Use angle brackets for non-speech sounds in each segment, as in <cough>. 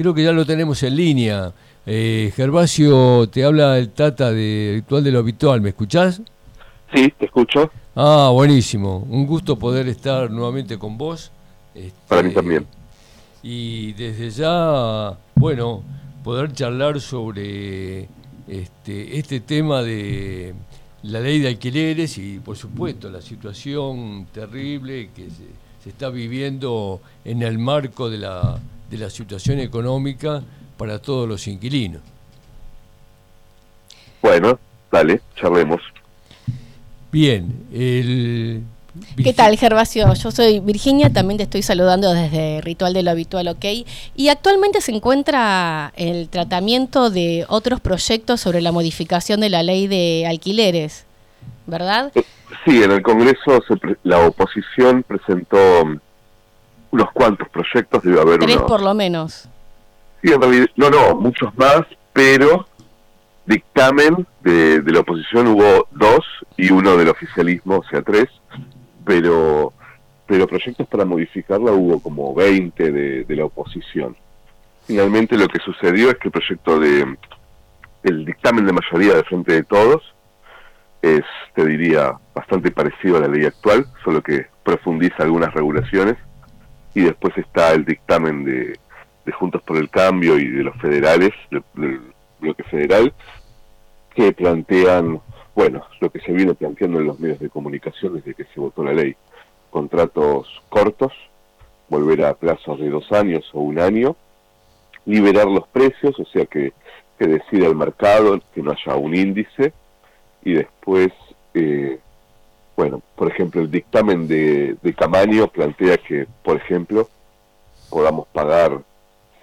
creo que ya lo tenemos en línea. Eh, Gervasio, te habla el Tata de Ritual de lo Habitual, ¿me escuchás? Sí, te escucho. Ah, buenísimo. Un gusto poder estar nuevamente con vos. Para mí este, también. Y desde ya, bueno, poder charlar sobre este, este tema de la ley de alquileres y, por supuesto, la situación terrible que se, está viviendo en el marco de la, de la situación económica para todos los inquilinos. Bueno, dale, charlemos. Bien, el ¿Qué tal, Gervasio? Yo soy Virginia, también te estoy saludando desde Ritual de lo Habitual OK. Y actualmente se encuentra el tratamiento de otros proyectos sobre la modificación de la ley de alquileres, ¿verdad? Sí, en el Congreso la oposición presentó unos cuantos proyectos, debe haber Tres por lo menos. Sí, en realidad, no, no, muchos más, pero dictamen de, de la oposición hubo dos y uno del oficialismo, o sea, tres pero pero proyectos para modificarla hubo como 20 de, la oposición. Finalmente lo que sucedió es que el proyecto de el dictamen de mayoría de frente de todos es, te diría, bastante parecido a la ley actual, solo que profundiza algunas regulaciones y después está el dictamen de, Juntos por el Cambio y de los federales, del bloque federal, que plantean bueno, lo que se viene planteando en los medios de comunicación desde que se votó la ley. Contratos cortos, volver a plazos de dos años o un año, liberar los precios, o sea que, que decida el mercado, que no haya un índice, y después, eh, bueno, por ejemplo, el dictamen de, de Camaño plantea que, por ejemplo, podamos pagar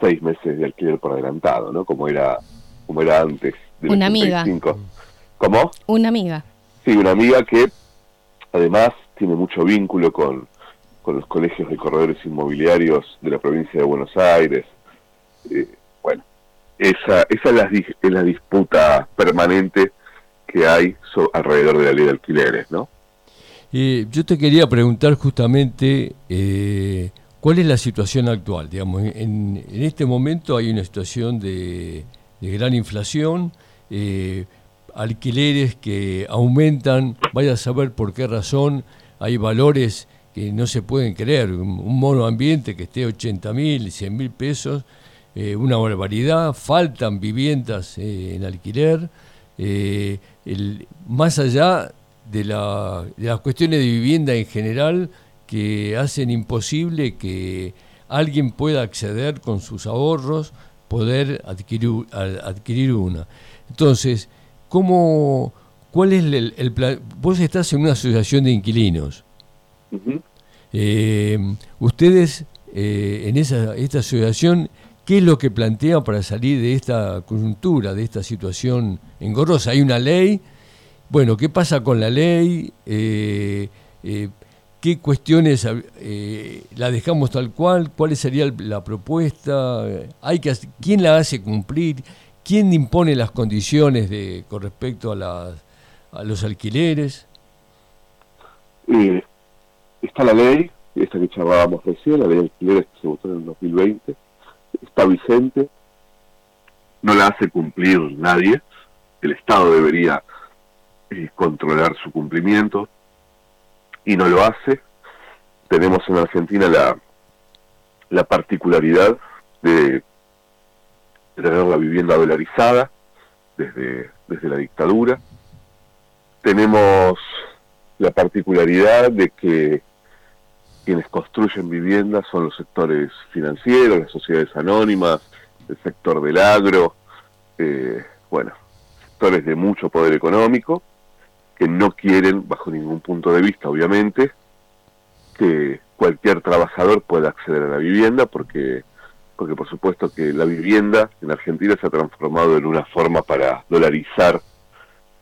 seis meses de alquiler por adelantado, ¿no? Como era, como era antes. De Una amiga. ¿Cómo? Una amiga. Sí, una amiga que además tiene mucho vínculo con, los colegios de corredores inmobiliarios de la provincia de Buenos Aires. Eh, bueno, esa, esa es, la, es la disputa permanente que hay alrededor de la ley de alquileres, ¿no? Eh, yo te quería preguntar justamente eh, cuál es la situación actual. Digamos, en, este momento hay una situación de, gran inflación. Eh, alquileres que aumentan, vaya a saber por qué razón, hay valores que no se pueden creer, un mono ambiente que esté 80 mil, 100 mil pesos, eh, una barbaridad, faltan viviendas en alquiler, más allá de, la, de las cuestiones de vivienda en general que hacen imposible que alguien pueda acceder con sus ahorros, poder adquirir, adquirir una. Entonces, ¿Cómo, ¿Cuál es el, plan? Vos estás en una asociación de inquilinos. Eh, ustedes, eh, en esa, esta asociación, ¿qué es lo que plantean para salir de esta coyuntura, de esta situación engorrosa? Hay una ley. Bueno, ¿qué pasa con la ley? Eh, ¿Qué cuestiones la dejamos tal cual? ¿Cuál sería la propuesta? ¿Hay que, ¿Quién la hace cumplir? ¿Quién impone las condiciones de, con respecto a, a los alquileres? Eh, está la ley, esta que charlábamos recién, la ley de alquileres que se votó en el 2020, está vigente, no la hace cumplir nadie, el Estado debería eh, controlar su cumplimiento y no lo hace. Tenemos en Argentina la, la particularidad de tener la vivienda dolarizada desde, desde la dictadura. Tenemos la particularidad de que quienes construyen viviendas son los sectores financieros, las sociedades anónimas, el sector del agro, eh, bueno, sectores de mucho poder económico, que no quieren, bajo ningún punto de vista, obviamente, que cualquier trabajador pueda acceder a la vivienda porque porque por supuesto que la vivienda en Argentina se ha transformado en una forma para dolarizar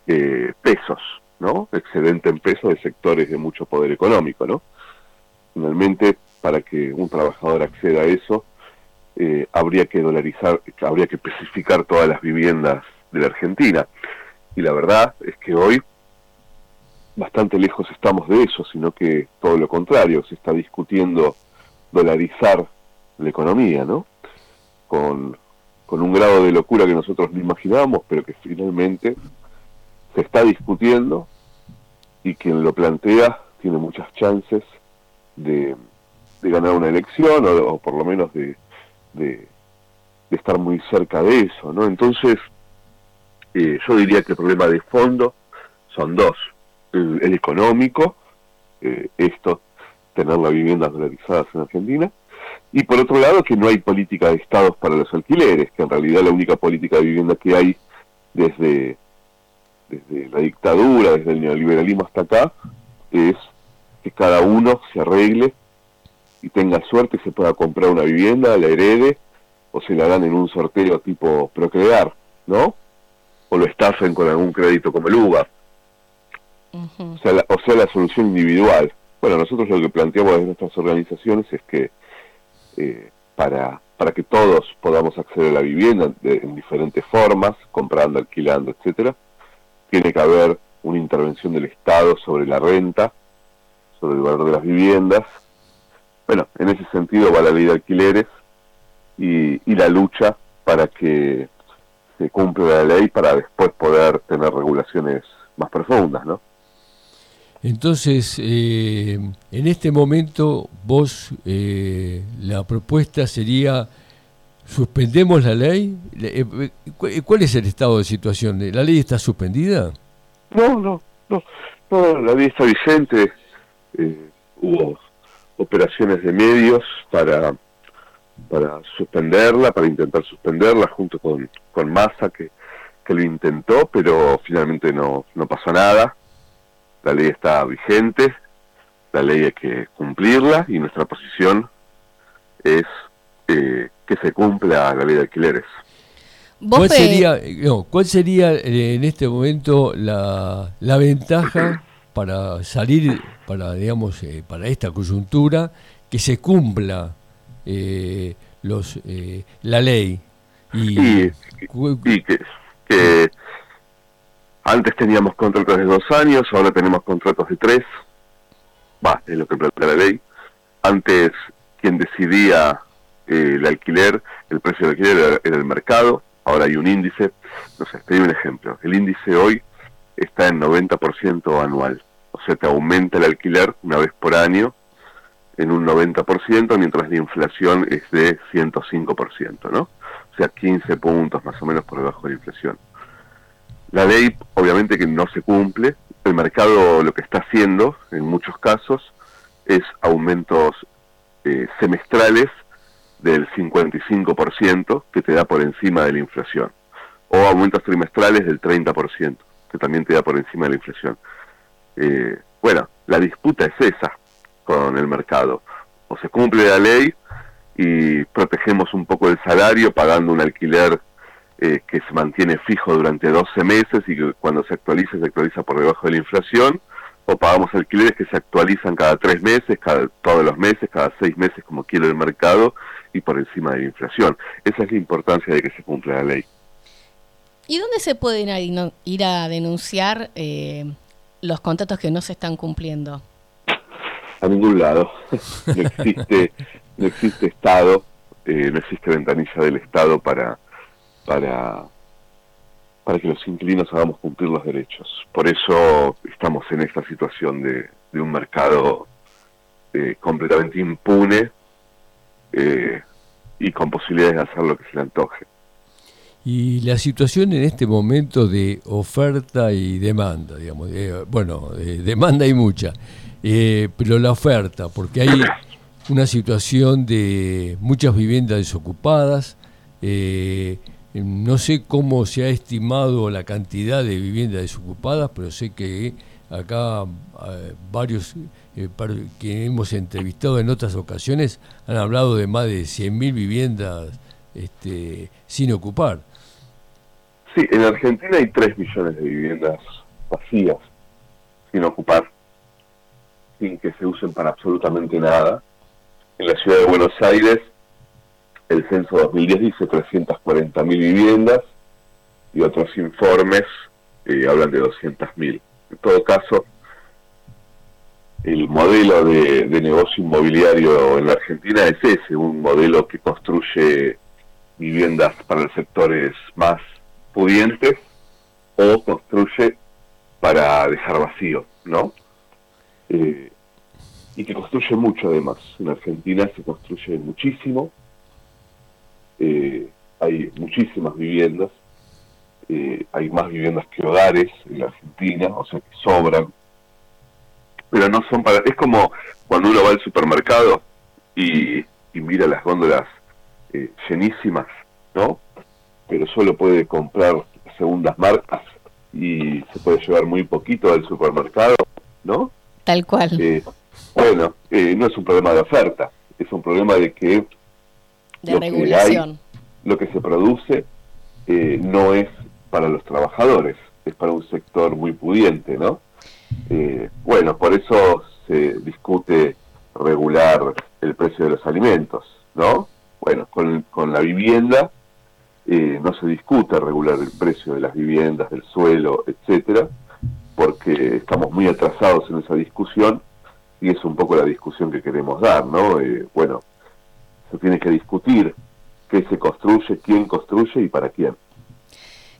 eh, pesos, ¿no? Excedente en pesos de sectores de mucho poder económico, ¿no? Finalmente, para que un trabajador acceda a eso, eh, habría que dolarizar, habría que especificar todas las viviendas de la Argentina. Y la verdad es que hoy bastante lejos estamos de eso, sino que todo lo contrario, se está discutiendo dolarizar la economía, ¿no? con, con un grado de locura que nosotros no imaginábamos, pero que finalmente se está discutiendo y quien lo plantea tiene muchas chances de, ganar una elección o, por lo menos de, de, estar muy cerca de eso, ¿no? Entonces, eh, yo diría que el problema de fondo son dos. El, económico, eh, esto, tener las viviendas dolarizadas en Argentina, y por otro lado que no hay política de estados para los alquileres, que en realidad la única política de vivienda que hay desde, desde la dictadura, desde el neoliberalismo hasta acá, es que cada uno se arregle y tenga suerte se pueda comprar una vivienda, la herede, o se la dan en un sorteo tipo procrear, ¿no? O lo estafen con algún crédito como el UBA. O, sea, la, o sea, la solución individual. Bueno, nosotros lo que planteamos desde nuestras organizaciones es que eh, para, para que todos podamos acceder a la vivienda en diferentes formas, comprando, alquilando, etcétera, tiene que haber una intervención del Estado sobre la renta, sobre el valor de las viviendas. Bueno, en ese sentido va la ley de alquileres y, y la lucha para que se cumpla la ley para después poder tener regulaciones más profundas, ¿no? Entonces, eh, en este momento vos, eh, la propuesta sería, ¿suspendemos la ley? Eh, ¿Cuál es el estado de situación? ¿La ley está suspendida? No, no, no, no la ley está vigente. hubo operaciones de medios para para suspenderla, para intentar suspenderla junto con, con Massa que, que lo intentó, pero finalmente no, no pasó nada la ley está vigente, la ley hay que cumplirla y nuestra posición es eh, que se cumpla la ley de alquileres. ¿Cuál sería, ¿Cuál sería eh, en este momento la, la ventaja para salir, para digamos, eh, para esta coyuntura, que se cumpla los la ley? Y, que antes teníamos contratos de dos años, ahora tenemos contratos de tres. Va, es lo que plantea la ley. Antes quien decidía eh, el alquiler, el precio del alquiler era, el mercado, ahora hay un índice. No sé, te doy un ejemplo. El índice hoy está en 90% anual. O sea, te aumenta el alquiler una vez por año en un 90%, mientras la inflación es de 105%, ¿no? O sea, 15 puntos más o menos por debajo de la inflación. La ley obviamente que no se cumple, el mercado lo que está haciendo en muchos casos es aumentos eh, semestrales del 55% que te da por encima de la inflación, o aumentos trimestrales del 30% que también te da por encima de la inflación. Eh, bueno, la disputa es esa con el mercado. O se cumple la ley y protegemos un poco el salario pagando un alquiler eh, que se mantiene fijo durante 12 meses y que cuando se actualiza se actualiza por debajo de la inflación, o pagamos alquileres que se actualizan cada tres meses, cada, todos los meses, cada seis meses como quiere el mercado y por encima de la inflación. Esa es la importancia de que se cumpla la ley. ¿Y dónde se pueden ir a denunciar eh, los contratos que no se están cumpliendo? A ningún lado. no existe, no existe Estado, eh, no existe ventanilla del Estado para para, para que los inquilinos hagamos cumplir los derechos. Por eso estamos en esta situación de, de un mercado eh, completamente impune eh, y con posibilidades de hacer lo que se le antoje. Y la situación en este momento de oferta y demanda, digamos, bueno, demanda hay mucha, eh, pero la oferta, porque hay una situación de muchas viviendas desocupadas, eh, no sé cómo se ha estimado la cantidad de viviendas desocupadas, pero sé que acá eh, varios eh, que hemos entrevistado en otras ocasiones han hablado de más de 100.000 viviendas este, sin ocupar. Sí, en Argentina hay 3 millones de viviendas vacías, sin ocupar, sin que se usen para absolutamente nada. En la ciudad de Buenos Aires el censo 2010 dice 340.000 viviendas y otros informes eh, hablan de 200.000. En todo caso, el modelo de, negocio inmobiliario en la Argentina es ese, un modelo que construye viviendas para sectores más pudientes o construye para dejar vacío, ¿no? Eh, y que construye mucho además. En Argentina se construye muchísimo, eh, hay muchísimas viviendas, eh, hay más viviendas que hogares en la Argentina, o sea que sobran, pero no son para... Es como cuando uno va al supermercado y, y mira las góndolas eh, llenísimas, ¿no? Pero solo puede comprar segundas marcas y se puede llevar muy poquito al supermercado, ¿no? Tal cual. Eh, bueno, eh, no es un problema de oferta, es un problema de que de lo regulación. Que lo que se produce eh, no es para los trabajadores, es para un sector muy pudiente, ¿no? Eh, bueno, por eso se discute regular el precio de los alimentos, ¿no? Bueno, con, con la vivienda eh, no se discute regular el precio de las viviendas, del suelo, etcétera, porque estamos muy atrasados en esa discusión y es un poco la discusión que queremos dar, ¿no? Eh, bueno, se tiene que discutir qué se construye, quién construye y para quién.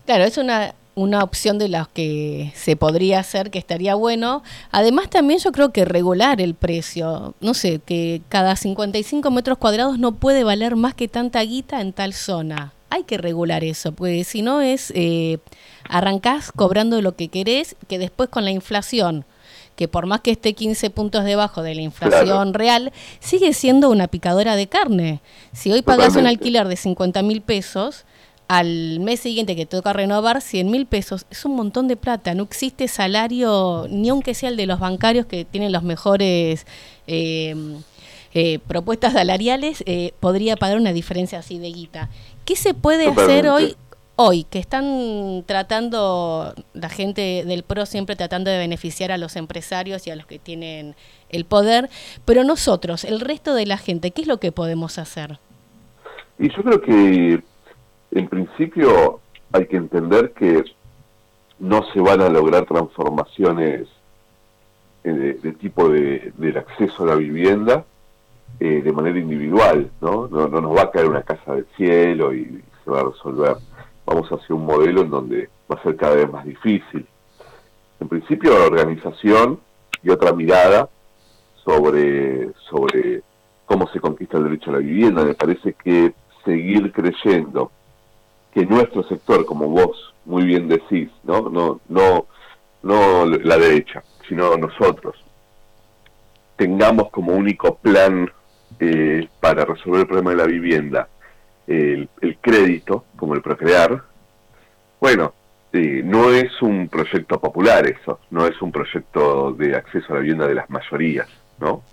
Claro, es una, una opción de las que se podría hacer que estaría bueno. Además también yo creo que regular el precio, no sé, que cada 55 metros cuadrados no puede valer más que tanta guita en tal zona hay que regular eso, pues si no es, eh, cobrando lo que querés, que después con la inflación, que por más que esté 15 puntos debajo de la inflación real, sigue siendo una picadora de carne. Si hoy pagas un alquiler de 50 mil pesos, al mes siguiente que toca renovar 100 mil pesos, es un montón de plata. No existe salario, ni aunque sea el de los bancarios que tienen los mejores eh, eh, propuestas salariales, eh, podría pagar una diferencia así de guita. ¿Qué se puede hacer hoy? Hoy, que están tratando, la gente del PRO siempre tratando de beneficiar a los empresarios y a los que tienen el poder, pero nosotros, el resto de la gente, ¿qué es lo que podemos hacer? Y yo creo que en principio hay que entender que no se van a lograr transformaciones eh, de, tipo de, del acceso a la vivienda eh, de manera individual, ¿no? ¿no? ¿no? nos va a caer una casa del cielo y se va a resolver. Vamos hacia un modelo en donde va a ser cada vez más difícil. En principio, la organización y otra mirada sobre, sobre cómo se conquista el derecho a la vivienda. Me parece que seguir creyendo que nuestro sector, como vos muy bien decís, no, no, no, no la derecha, sino nosotros, tengamos como único plan eh, para resolver el problema de la vivienda el, crédito, como el procrear, bueno, eh, no es un proyecto popular eso, no es un proyecto de acceso a la vivienda de las mayorías, ¿no?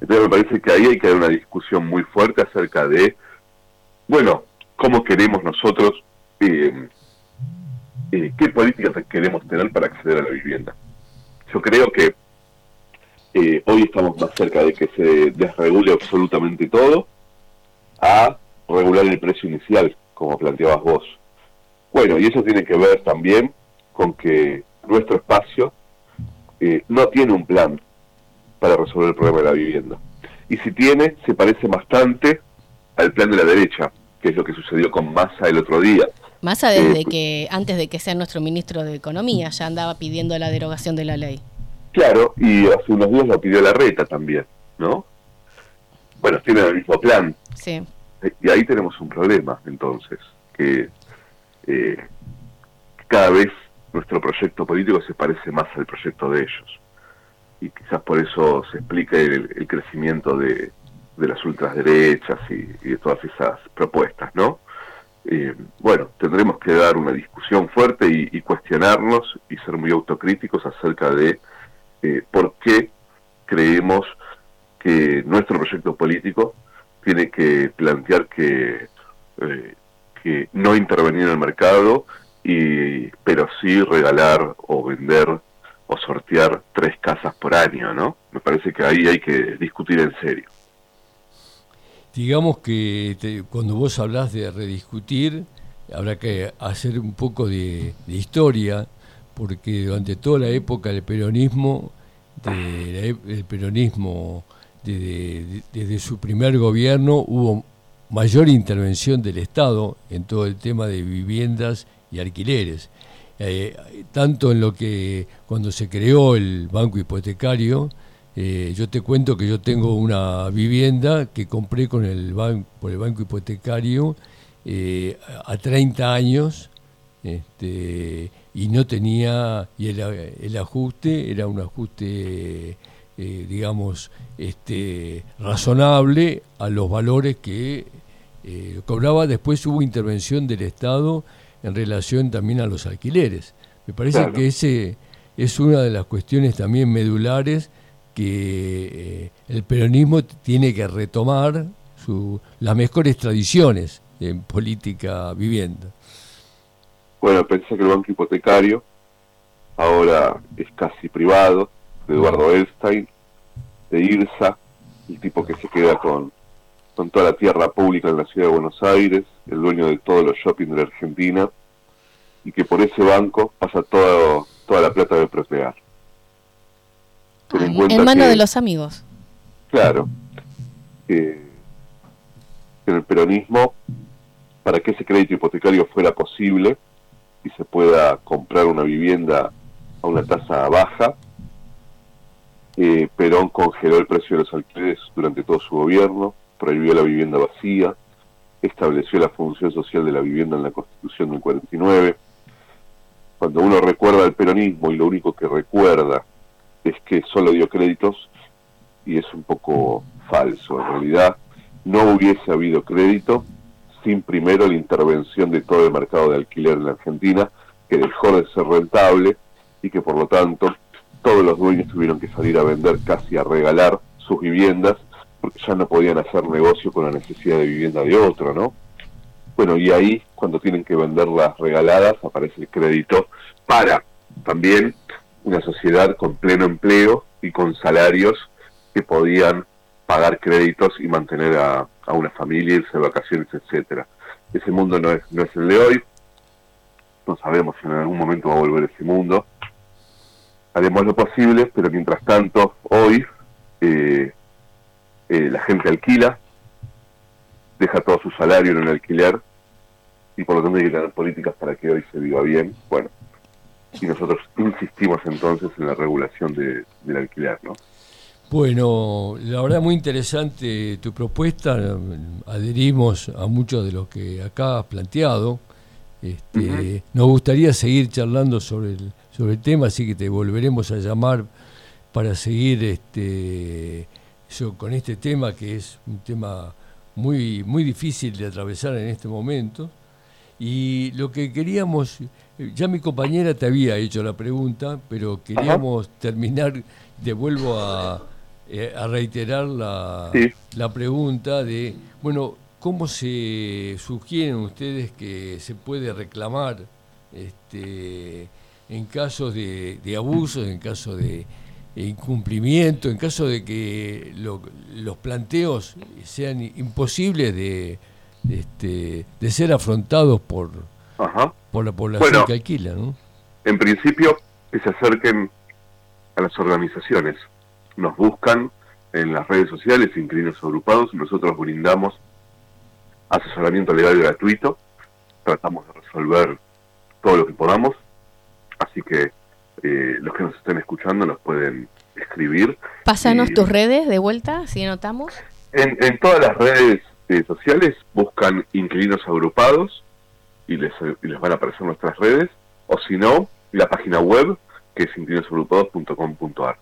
Entonces me parece que ahí hay que dar una discusión muy fuerte acerca de, bueno, cómo queremos nosotros, eh, qué políticas queremos tener para acceder a la vivienda. Yo creo que eh, hoy estamos más cerca de que se desregule absolutamente todo a regular el precio inicial, como planteabas vos. Bueno, y eso tiene que ver también con que nuestro espacio eh, no tiene un plan para resolver el problema de la vivienda. Y si tiene, se parece bastante al plan de la derecha, que es lo que sucedió con Massa el otro día. Massa desde eh, que, antes de que sea nuestro ministro de Economía, ya andaba pidiendo la derogación de la ley. Claro, y hace unos días lo pidió la reta también, ¿no? Bueno, tienen el mismo plan. Sí. Y ahí tenemos un problema, entonces, que eh, cada vez nuestro proyecto político se parece más al proyecto de ellos. Y quizás por eso se explica el, crecimiento de, las ultraderechas y, de todas esas propuestas, ¿no? Eh, bueno, tendremos que dar una discusión fuerte y, y cuestionarnos y ser muy autocríticos acerca de eh, por qué creemos que nuestro proyecto político tiene que plantear que, eh, que no intervenir en el mercado, y, pero sí regalar o vender o sortear tres casas por año, ¿no? Me parece que ahí hay que discutir en serio. Digamos que cuando vos hablas de rediscutir, habrá que hacer un poco de historia porque durante toda la época del peronismo, de el peronismo desde, su primer gobierno hubo mayor intervención del Estado en todo el tema de viviendas y alquileres. Eh, tanto en lo que cuando se creó el banco hipotecario, eh, yo te cuento que yo tengo una vivienda que compré con el por el banco hipotecario eh, a 30 años este, y no tenía, y el, ajuste era un ajuste, digamos, este, razonable a los valores que cobraba. Después hubo intervención del Estado en relación también a los alquileres. Me parece que ese es una de las cuestiones también medulares que eh, el peronismo tiene que retomar su, las mejores tradiciones en política vivienda. Bueno, pensé que el banco hipotecario ahora es casi privado, de Eduardo Elstein, de IRSA, el tipo que se queda con con toda la tierra pública en la ciudad de Buenos Aires, el dueño de todos los shopping de la Argentina, y que por ese banco pasa todo, toda la plata de Procrear. en mano de los amigos. Claro. Que en el peronismo, para que ese crédito hipotecario fuera posible y se pueda comprar una vivienda a una tasa baja, eh, Perón congeló el precio de los alquileres durante todo su gobierno, prohibió la vivienda vacía, estableció la función social de la vivienda en la Constitución del 49. Cuando uno recuerda el peronismo y lo único que recuerda es que solo dio créditos, y es un poco falso, en realidad no hubiese habido crédito sin primero la intervención de todo el mercado de alquiler en la Argentina, que dejó de ser rentable y que por lo tanto todos los dueños tuvieron que salir a vender, casi a regalar sus viviendas porque ya no podían hacer negocio con la necesidad de vivienda de otro, ¿no? Bueno, y ahí, cuando tienen que vender las regaladas, aparece el crédito para también una sociedad con pleno empleo y con salarios que podían pagar créditos y mantener a, una familia, irse de vacaciones, etcétera. Ese mundo no es, no es el de hoy, no sabemos si en algún momento va a volver ese mundo. Haremos lo posible, pero mientras tanto, hoy eh, eh, la gente alquila, deja todo su salario en el alquiler y por lo tanto hay que tener políticas para que hoy se viva bien. Bueno, y nosotros insistimos entonces en la regulación de, del alquiler, ¿no? Bueno, la verdad muy interesante tu propuesta, adherimos a mucho de lo que acá has planteado. Este, Nos gustaría seguir charlando sobre el, sobre el tema, así que te volveremos a llamar para seguir este, con este tema que es un tema muy, muy difícil de atravesar en este momento. Y lo que queríamos, ya mi compañera te había hecho la pregunta, pero queríamos terminar, de vuelvo a, eh, a reiterar la, la pregunta de, bueno, ¿cómo se sugieren ustedes que se puede reclamar este, en casos de, de abusos, en casos de, incumplimiento, en caso de que los planteos sean imposibles de, este, de ser afrontados por, por la población que alquila. ¿no? En principio, que se acerquen a las organizaciones. Nos buscan en las redes sociales, inquilinos agrupados, nosotros brindamos asesoramiento legal gratuito, tratamos de resolver todo lo que podamos, así que eh, los que nos estén escuchando nos pueden escribir. Pásanos tus redes de vuelta, si anotamos. En, en todas las redes eh, sociales buscan inquilinos agrupados y les, les van a aparecer nuestras redes, o si no, la página web que es inquilinosagrupados.com.ar.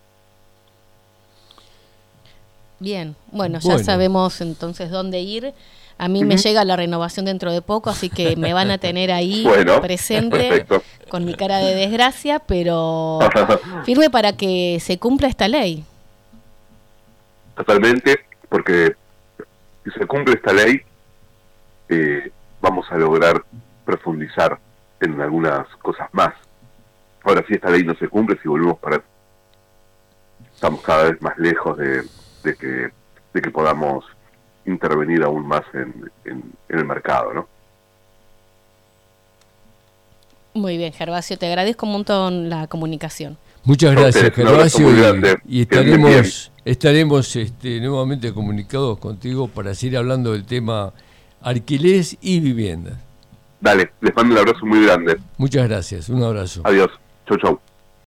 Bien, bueno, ya sabemos entonces dónde ir. A mí me llega la renovación dentro de poco, así que me van a tener ahí <laughs> presente con mi cara de desgracia, pero <laughs> firme para que se cumpla esta ley. Totalmente, porque si se cumple esta ley, eh, vamos a lograr profundizar en algunas cosas más. Ahora, si esta ley no se cumple, si volvemos para... Estamos cada vez más lejos de, de que, de que podamos intervenir aún más en, el mercado, ¿no? Muy bien, Gervasio, te agradezco un montón la comunicación. Muchas gracias, Gervasio, y, estaremos, estaremos este, nuevamente comunicados contigo para seguir hablando del tema alquileres y viviendas. Dale, les mando un abrazo muy grande. Muchas gracias, un abrazo. Adiós. Chau, chau.